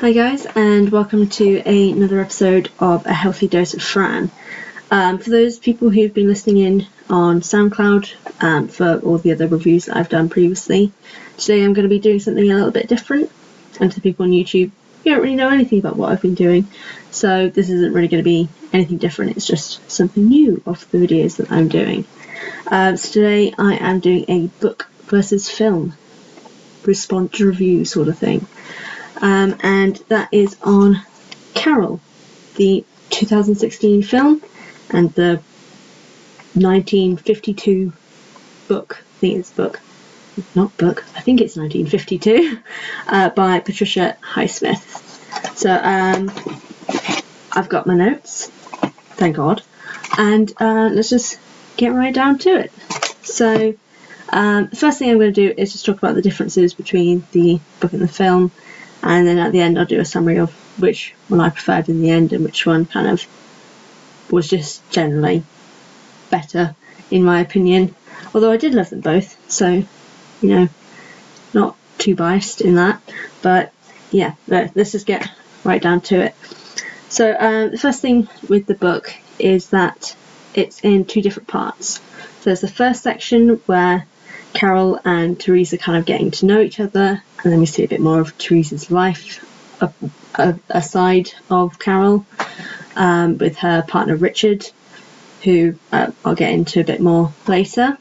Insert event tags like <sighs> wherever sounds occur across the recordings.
Hi guys, and welcome to a, another episode of A Healthy Dose of Fran. Um, for those people who've been listening in on SoundCloud um, for all the other reviews that I've done previously, today I'm going to be doing something a little bit different. And to people on YouTube, you don't really know anything about what I've been doing, so this isn't really going to be anything different, it's just something new off the videos that I'm doing. Uh, so today I am doing a book versus film response review sort of thing um, and that is on Carol, the 2016 film, and the 1952 book. I think it's book, not book. I think it's 1952 <laughs> uh, by Patricia Highsmith. So um, I've got my notes, thank God, and uh, let's just get right down to it. So. Um, the first thing I'm going to do is just talk about the differences between the book and the film, and then at the end I'll do a summary of which one I preferred in the end and which one kind of was just generally better in my opinion. Although I did love them both, so you know, not too biased in that. But yeah, let's just get right down to it. So um, the first thing with the book is that it's in two different parts. So there's the first section where Carol and Teresa kind of getting to know each other, and then we see a bit more of Teresa's life aside of Carol um, with her partner Richard, who uh, I'll get into a bit more later.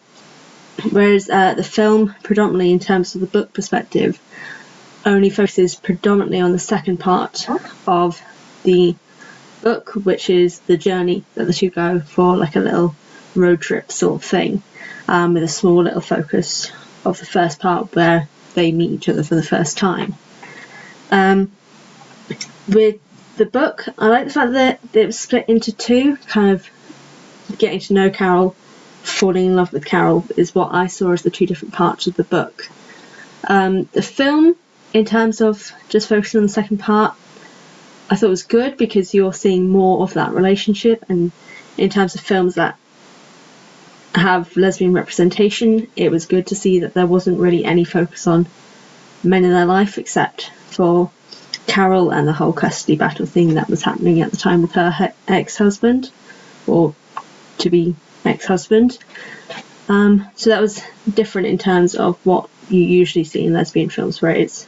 Whereas uh, the film, predominantly in terms of the book perspective, only focuses predominantly on the second part of the book, which is the journey that the two go for, like a little road trip sort of thing um, with a small little focus of the first part where they meet each other for the first time. Um, with the book, I like the fact that it was split into two, kind of getting to know Carol, falling in love with Carol is what I saw as the two different parts of the book. Um, the film, in terms of just focusing on the second part, I thought was good because you're seeing more of that relationship, and in terms of films that have lesbian representation, it was good to see that there wasn't really any focus on men in their life except for Carol and the whole custody battle thing that was happening at the time with her ex husband, or to be ex husband. Um, so that was different in terms of what you usually see in lesbian films, where it's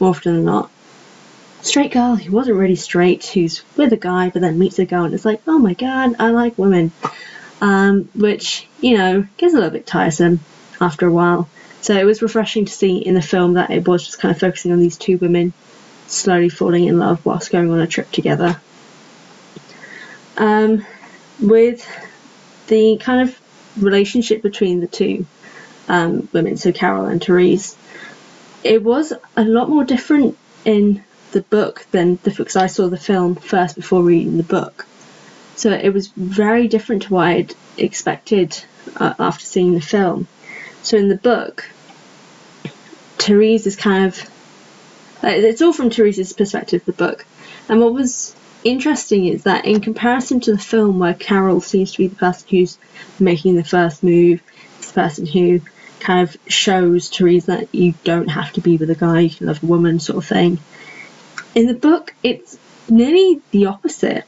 more often than not straight girl who wasn't really straight, who's with a guy but then meets a girl and it's like, oh my god, I like women um, which, you know, gets a little bit tiresome after a while. So it was refreshing to see in the film that it was just kind of focusing on these two women slowly falling in love whilst going on a trip together. Um, with the kind of relationship between the two um, women, so Carol and Therese, it was a lot more different in the book than the because I saw the film first before reading the book. So it was very different to what I'd expected uh, after seeing the film. So in the book, Therese is kind of uh, it's all from Therese's perspective, the book. And what was interesting is that in comparison to the film, where Carol seems to be the person who's making the first move, the person who kind of shows Therese that you don't have to be with a guy, you can love a woman, sort of thing. In the book, it's nearly the opposite.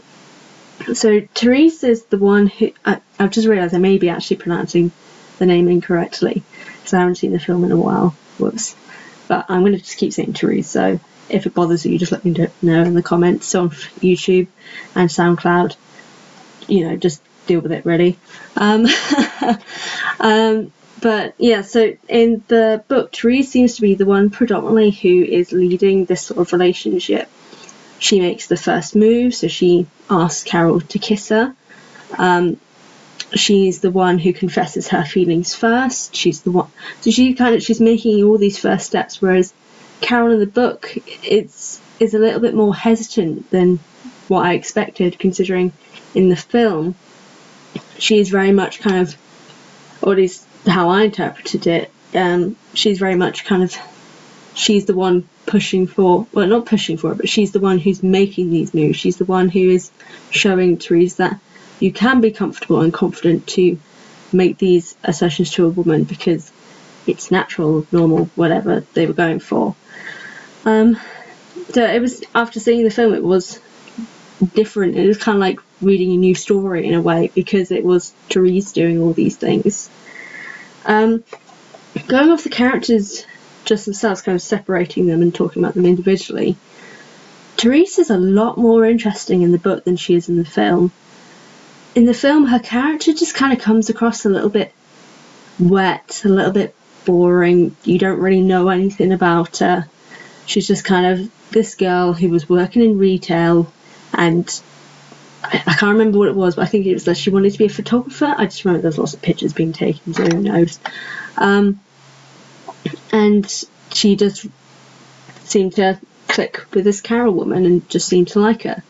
So Therese is the one who I, have just realised I may be actually pronouncing the name incorrectly because I haven't seen the film in a while. Whoops. But I'm going to just keep saying Therese. So if it bothers you, just let me know in the comments on YouTube and SoundCloud. You know, just deal with it really. Um, <laughs> um, but yeah, so in the book, Therese seems to be the one predominantly who is leading this sort of relationship she makes the first move, so she asks Carol to kiss her. Um, she's the one who confesses her feelings first. She's the one, so she kind of she's making all these first steps, whereas Carol in the book it's is a little bit more hesitant than what I expected, considering in the film she's very much kind of, or at least how I interpreted it, um, she's very much kind of she's the one pushing for, well, not pushing for it, but she's the one who's making these moves. She's the one who is showing Therese that you can be comfortable and confident to make these assertions to a woman because it's natural, normal, whatever they were going for. Um, so it was after seeing the film, it was different. It was kind of like reading a new story in a way because it was Therese doing all these things. Um, going off the characters just themselves, kind of separating them and talking about them individually. Therese is a lot more interesting in the book than she is in the film. In the film, her character just kind of comes across a little bit wet, a little bit boring. You don't really know anything about her. She's just kind of this girl who was working in retail and I, I can't remember what it was, but I think it was that she wanted to be a photographer. I just remember there's lots of pictures being taken, so who knows. Um, and she just seemed to click with this Carol woman and just seemed to like her.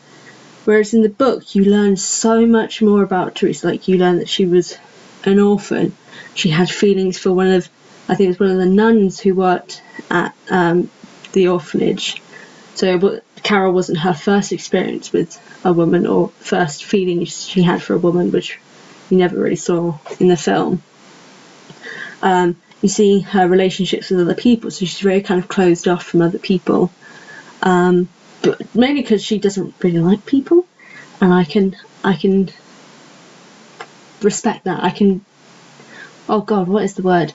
Whereas in the book, you learn so much more about Teresa. Like you learn that she was an orphan. She had feelings for one of, I think it was one of the nuns who worked at um, the orphanage. So Carol wasn't her first experience with a woman or first feelings she had for a woman, which you never really saw in the film. Um, you see her relationships with other people, so she's very kind of closed off from other people. Um, but mainly because she doesn't really like people, and I can I can respect that. I can. Oh God, what is the word?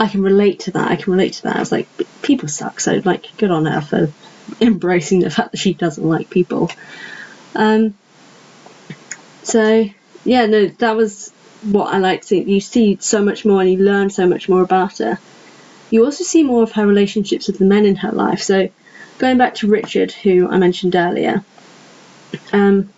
I can relate to that. I can relate to that. I was like, people suck, so like, good on her for <laughs> embracing the fact that she doesn't like people. Um, so yeah, no, that was what I liked. You see so much more and you learn so much more about her. You also see more of her relationships with the men in her life. So going back to Richard, who I mentioned earlier, um,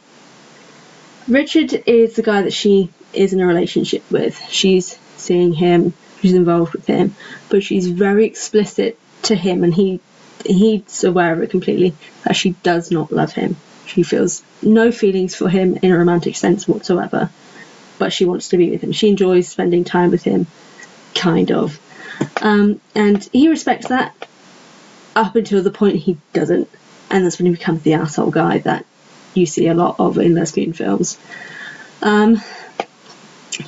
Richard is the guy that she is in a relationship with. She's seeing him, she's involved with him, but she's very explicit to him, and he he's aware of it completely that she does not love him. She feels no feelings for him in a romantic sense whatsoever but she wants to be with him. She enjoys spending time with him, kind of. Um, and he respects that up until the point he doesn't. And that's when he becomes the asshole guy that you see a lot of in lesbian films. Um,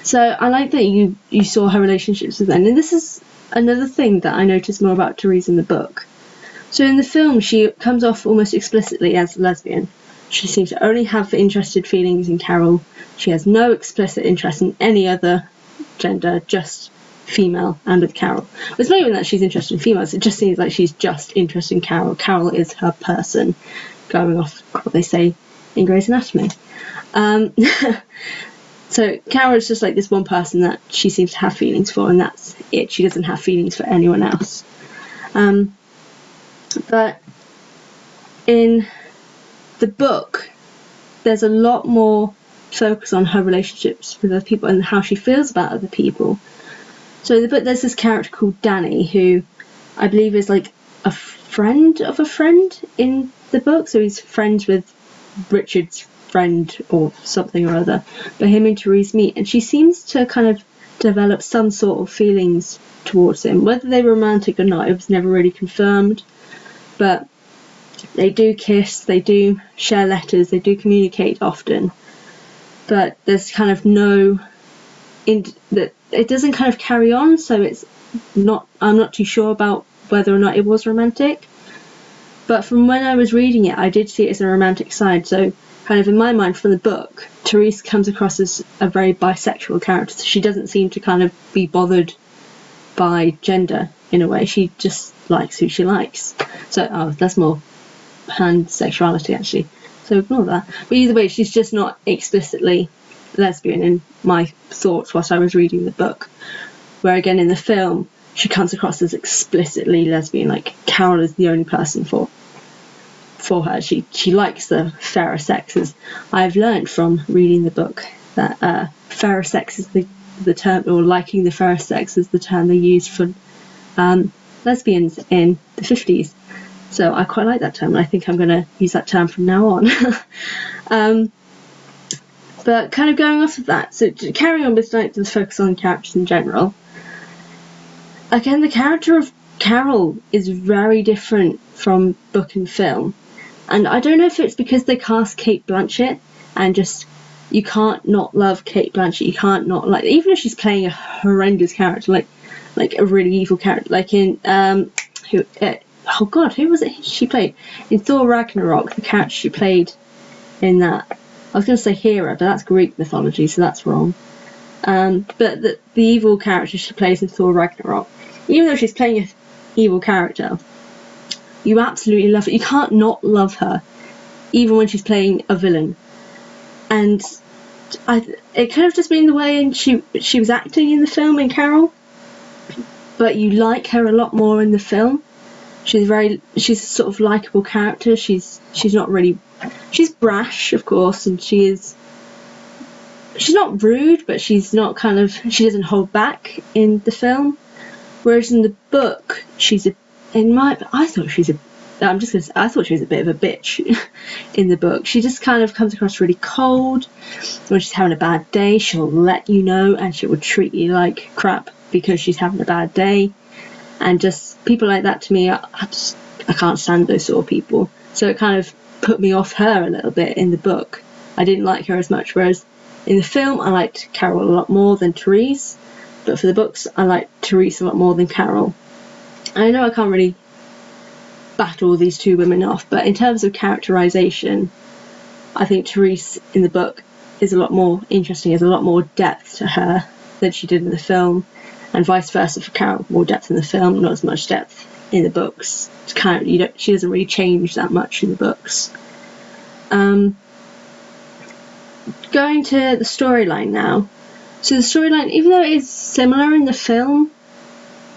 so I like that you, you saw her relationships with them. And this is another thing that I noticed more about Therese in the book. So in the film, she comes off almost explicitly as lesbian. She seems to only have interested feelings in Carol. She has no explicit interest in any other gender, just female and with Carol. It's not even that she's interested in females, it just seems like she's just interested in Carol. Carol is her person, going off what they say in Grey's Anatomy. Um, <laughs> so Carol is just like this one person that she seems to have feelings for, and that's it. She doesn't have feelings for anyone else. Um, but in the book, there's a lot more focus on her relationships with other people and how she feels about other people. So the book, there's this character called Danny who I believe is like a friend of a friend in the book. So he's friends with Richard's friend or something or other. But him and Therese meet, and she seems to kind of develop some sort of feelings towards him. Whether they're romantic or not, it was never really confirmed. But they do kiss, they do share letters, they do communicate often, but there's kind of no in that it doesn't kind of carry on. So it's not. I'm not too sure about whether or not it was romantic. But from when I was reading it, I did see it as a romantic side. So kind of in my mind from the book, Therese comes across as a very bisexual character. So she doesn't seem to kind of be bothered by gender in a way. She just likes who she likes. So oh, that's more and sexuality actually. So ignore that. But either way, she's just not explicitly lesbian in my thoughts whilst I was reading the book. Where again in the film, she comes across as explicitly lesbian. Like Carol is the only person for for her. She she likes the fairer sexes. I've learned from reading the book that uh, fairer sex is the the term, or liking the fairer sex is the term they used for um, lesbians in the 50s. So I quite like that term, and I think I'm going to use that term from now on. <laughs> um, but kind of going off of that, so carrying on with like the focus on characters in general. Again, the character of Carol is very different from book and film, and I don't know if it's because they cast Cate Blanchett and just you can't not love Cate Blanchett. You can't not like even if she's playing a horrendous character, like like a really evil character, like in um, who uh, oh god, who was it she played in Thor Ragnarok? The character she played in that. I was going to say Hera, but that's Greek mythology, so that's wrong. Um, but the, the evil character she plays in Thor Ragnarok, even though she's playing an evil character, you absolutely love it. You can't not love her, even when she's playing a villain. And I, it could have just been the way in she she was acting in the film in Carol, but you like her a lot more in the film. She's very she's a sort of likable character. She's she's not really she's brash, of course, and she is she's not rude, but she's not kind of she doesn't hold back in the film. Whereas in the book, she's a in my I thought she's a I'm just gonna say, I thought she was a bit of a bitch <laughs> in the book. She just kind of comes across really cold. When she's having a bad day, she'll let you know and she will treat you like crap because she's having a bad day. And just people like that to me, I, I just I can't stand those sort of people. So it kind of put me off her a little bit in the book. I didn't like her as much, whereas in the film I liked Carol a lot more than Therese. But for the books, I liked Therese a lot more than Carol. I know I can't really battle these two women off, but in terms of characterization, I think Therese in the book is a lot more interesting, has a lot more depth to her than she did in the film, and vice versa for Carol, more depth in the film, not as much depth in the books. It's kind of, you don't, she doesn't really change that much in the books. Um, going to the storyline now. So the storyline, even though it is similar in the film,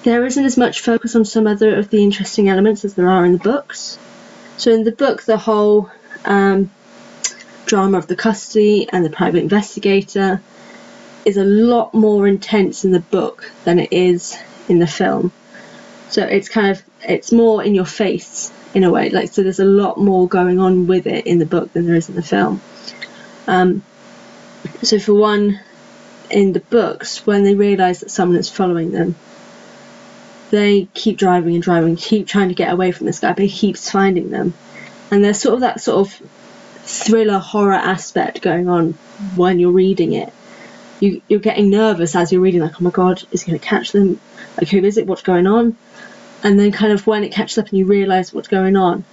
there isn't as much focus on some other of the interesting elements as there are in the books. So in the book, the whole um, drama of the custody and the private investigator is a lot more intense in the book than it is in the film. So it's kind of it's more in your face in a way. Like so, there's a lot more going on with it in the book than there is in the film. Um, so for one, in the books, when they realise that someone is following them, they keep driving and driving, keep trying to get away from this guy, but he keeps finding them. And there's sort of that sort of thriller horror aspect going on when you're reading it. You, you're getting nervous as you're reading, like, oh my god, is he going to catch them? Like, who is it? What's going on? And then, kind of, when it catches up and you realise what's going on,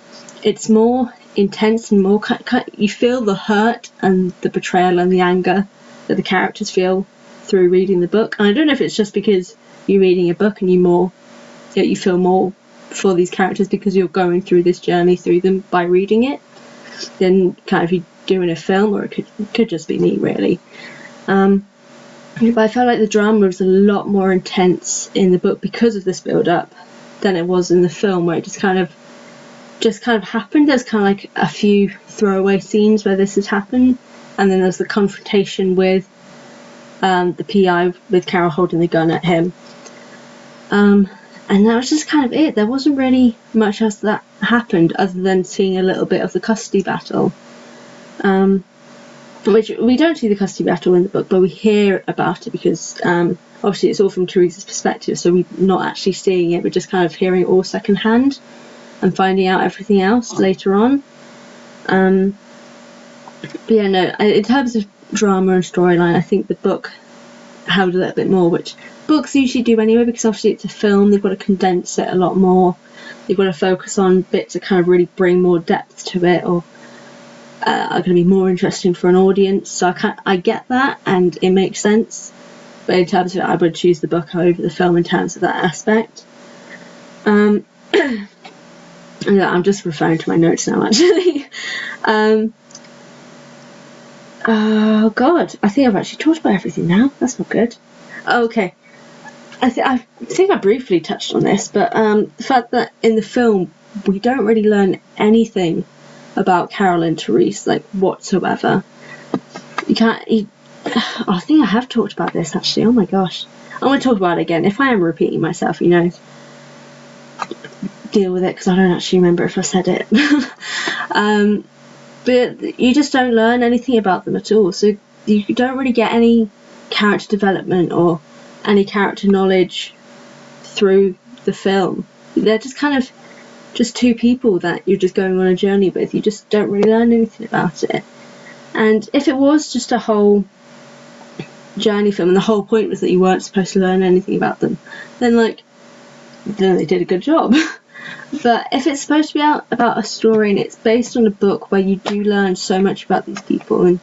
it's more intense and more kind you feel the hurt and the betrayal and the anger that the characters feel through reading the book. And I don't know if it's just because you're reading a book and you more that you feel more for these characters because you're going through this journey through them by reading it than kind of you doing a film, or it could, could just be me really. Um, but I felt like the drama was a lot more intense in the book because of this build up than it was in the film, where it just kind of just kind of happened. There's kind of like a few throwaway scenes where this has happened, and then there's the confrontation with um, the PI with Carol holding the gun at him. Um, and that was just kind of it. There wasn't really much else that happened other than seeing a little bit of the custody battle. Um, which we don't see the custody battle in the book, but we hear about it because um, obviously it's all from Teresa's perspective, so we're not actually seeing it, we're just kind of hearing it all secondhand and finding out everything else later on. Um, but yeah, no, in terms of drama and storyline, I think the book held a little bit more, which books usually do anyway because obviously it's a film they've got to condense it a lot more they've got to focus on bits that kind of really bring more depth to it or uh, are going to be more interesting for an audience so I, can I get that and it makes sense. But in terms of it I would choose the book over the film in terms of that aspect. Um, <clears throat> yeah, I'm just referring to my notes now actually. <laughs> Um, oh god I think I've actually talked about everything now. That's not good. Okay. I, th- I think I briefly touched on this, but um, the fact that in the film we don't really learn anything about Carol and Therese, like whatsoever. You can't. You, oh, <sighs> I think I have talked about this actually. Oh my gosh, I'm going to talk about it again. If I am repeating myself, you know, deal with it because I don't actually remember if I said it. <laughs> um, but you just don't learn anything about them at all, so you don't really get any character development or any character knowledge through the film. They're just kind of just two people that you're just going on a journey with. You just don't really learn anything about it. And if it was just a whole journey film and the whole point was that you weren't supposed to learn anything about them, then like then they did a good job. <laughs> But if it's supposed to be out about a story and it's based on a book where you do learn so much about these people and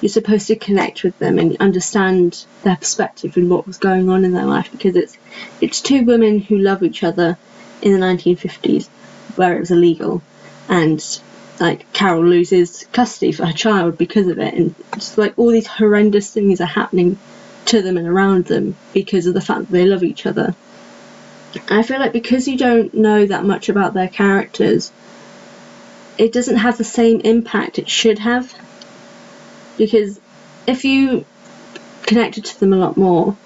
you're supposed to connect with them and understand their perspective and what was going on in their life because it's it's two women who love each other in the 1950s where it was illegal. And like Carol loses custody for her child because of it. And just like all these horrendous things are happening to them and around them because of the fact that they love each other. I feel like because you don't know that much about their characters, it doesn't have the same impact it should have. Because if you connected to them a lot more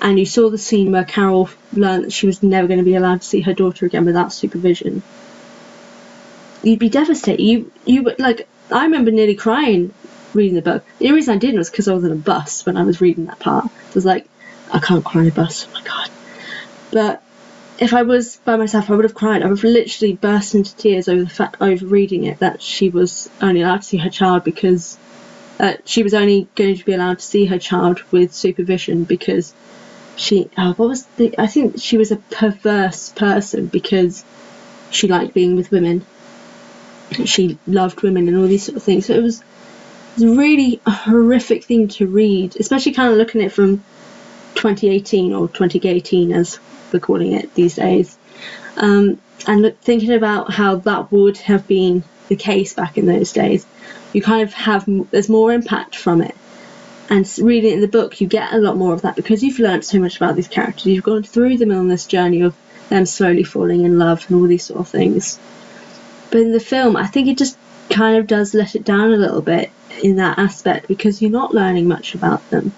and you saw the scene where Carol learned that she was never going to be allowed to see her daughter again without supervision, you'd be devastated. You you would like I remember nearly crying reading the book. The reason I didn't was because I was in a bus when I was reading that part. I was like, I can't cry on a bus. Oh my god. But if I was by myself, I would have cried. I would have literally burst into tears over the fact over reading it that she was only allowed to see her child because uh, she was only going to be allowed to see her child with supervision because she uh, what was the I think she was a perverse person because she liked being with women. She loved women and all these sort of things. So it was, it was really a horrific thing to read, especially kind of looking at it from 2018 or 2018 as we're calling it these days, um, and thinking about how that would have been the case back in those days you kind of have there's more impact from it and reading in the book you get a lot more of that because you've learned so much about these characters. You've gone through them on this journey of them slowly falling in love and all these sort of things. But in the film i think it just kind of does let it down a little bit in that aspect because you're not learning much about them.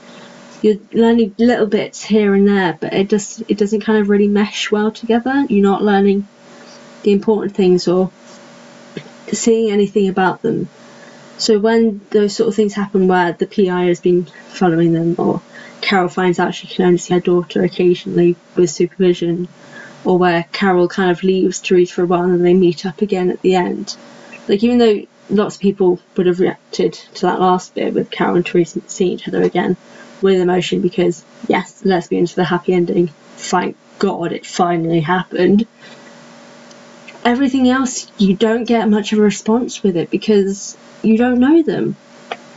You're learning little bits here and there but it just it doesn't kind of really mesh well together. You're not learning the important things or seeing anything about them so when those sort of things happen where the PI has been following them or Carol finds out she can only see her daughter occasionally with supervision or where Carol kind of leaves Therese for a while and they meet up again at the end. Like even though lots of people would have reacted to that last bit with Carol and Therese seeing each other again with emotion because yes, lesbians for the happy ending. Thank God it finally happened. Everything else you don't get much of a response with it because you don't know them.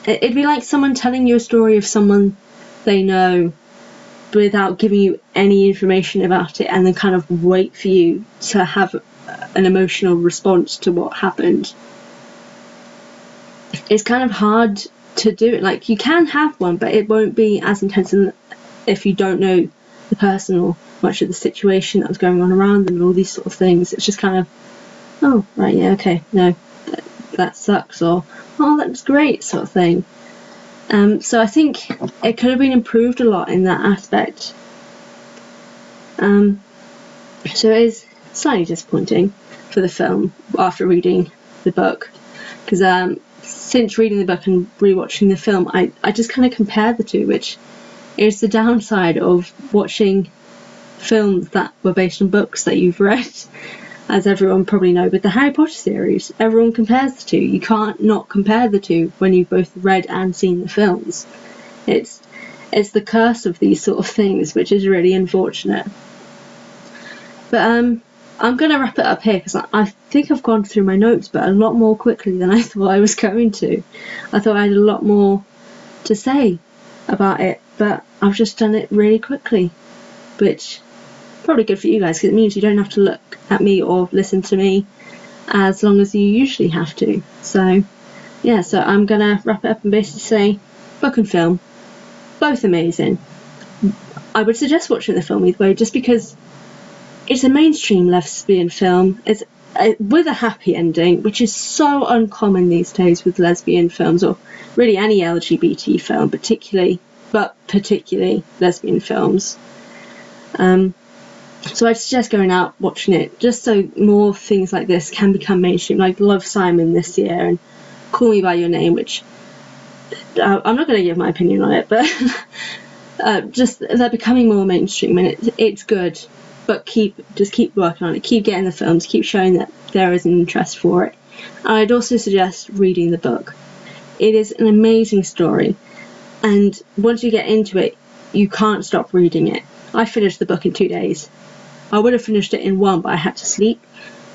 It'd be like someone telling you a story of someone they know without giving you any information about it and then kind of wait for you to have an emotional response to what happened. It's kind of hard to do it. Like you can have one, but it won't be as intense if you don't know the person or much of the situation that was going on around them and all these sort of things. It's just kind of, oh right, yeah, okay, no, that sucks or oh that's great sort of thing. Um, so I think it could have been improved a lot in that aspect. Um, so it is slightly disappointing for the film after reading the book because um, since reading the book and rewatching the film, I, I just kind of compared the two, which is the downside of watching films that were based on books that you've read as everyone probably know with the Harry Potter series, everyone compares the two. You can't not compare the two when you've both read and seen the films. It's it's the curse of these sort of things, which is really unfortunate. But um, I'm going to wrap it up here because I, I think I've gone through my notes, but a lot more quickly than <laughs> I thought I was going to. I thought I had a lot more to say about it, but I've just done it really quickly, which probably good for you guys because it means you don't have to look at me or listen to me as long as you usually have to. So, yeah, so I'm gonna wrap it up and basically say book and film, both amazing. I would suggest watching the film either way just because it's a mainstream lesbian film. It's uh, with a happy ending, which is so uncommon these days with lesbian films or really any LGBT film, particularly, but particularly lesbian films. Um, so I'd suggest going out watching it just so more things like this can become mainstream, like Love Simon this year and Call Me by Your Name, which uh, I'm not going to give my opinion on it, but <laughs> uh, just they're becoming more mainstream and it, it's good. But keep just keep working on it, keep getting the films, keep showing that there is an interest for it. And I'd also suggest reading the book. It is an amazing story, and once you get into it, you can't stop reading it. I finished the book in two days I would have finished it in one, but I had to sleep,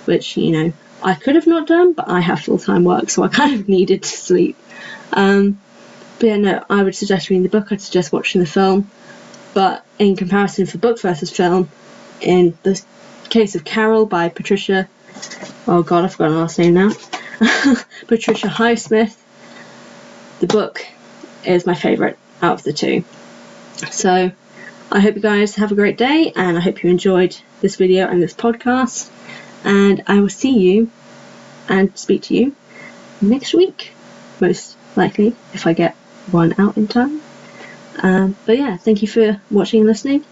which, you know, I could have not done, but I have full time work, so I kind of needed to sleep. Um, but yeah, no, I would suggest reading the book, I'd suggest watching the film. But in comparison for book versus film, in the case of Carol by Patricia, oh god, I've forgotten her last name now, <laughs> Patricia Highsmith, the book is my favourite out of the two. So I hope you guys have a great day and I hope you enjoyed this video and this podcast. And I will see you and speak to you next week, most likely, if I get one out in time. Um, but yeah, thank you for watching and listening,